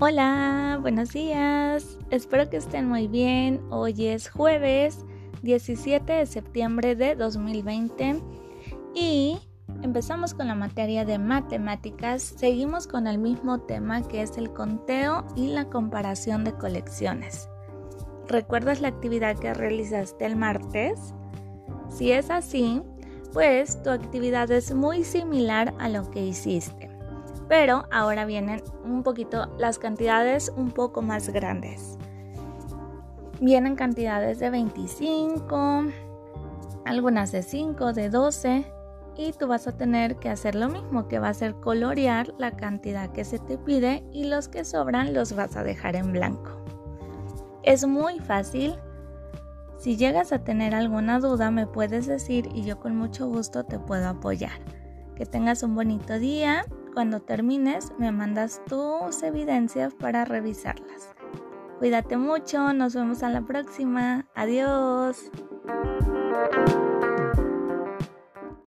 Hola, buenos días. Espero que estén muy bien. Hoy es jueves 17 de septiembre de 2020 y empezamos con la materia de matemáticas. Seguimos con el mismo tema que es el conteo y la comparación de colecciones. ¿Recuerdas la actividad que realizaste el martes? Si es así, pues tu actividad es muy similar a lo que hiciste pero ahora vienen un poquito las cantidades un poco más grandes. Vienen cantidades de 25, algunas de 5, de 12 y tú vas a tener que hacer lo mismo, que va a ser colorear la cantidad que se te pide y los que sobran los vas a dejar en blanco. Es muy fácil. Si llegas a tener alguna duda me puedes decir y yo con mucho gusto te puedo apoyar. Que tengas un bonito día cuando termines me mandas tus evidencias para revisarlas. Cuídate mucho, nos vemos a la próxima. Adiós.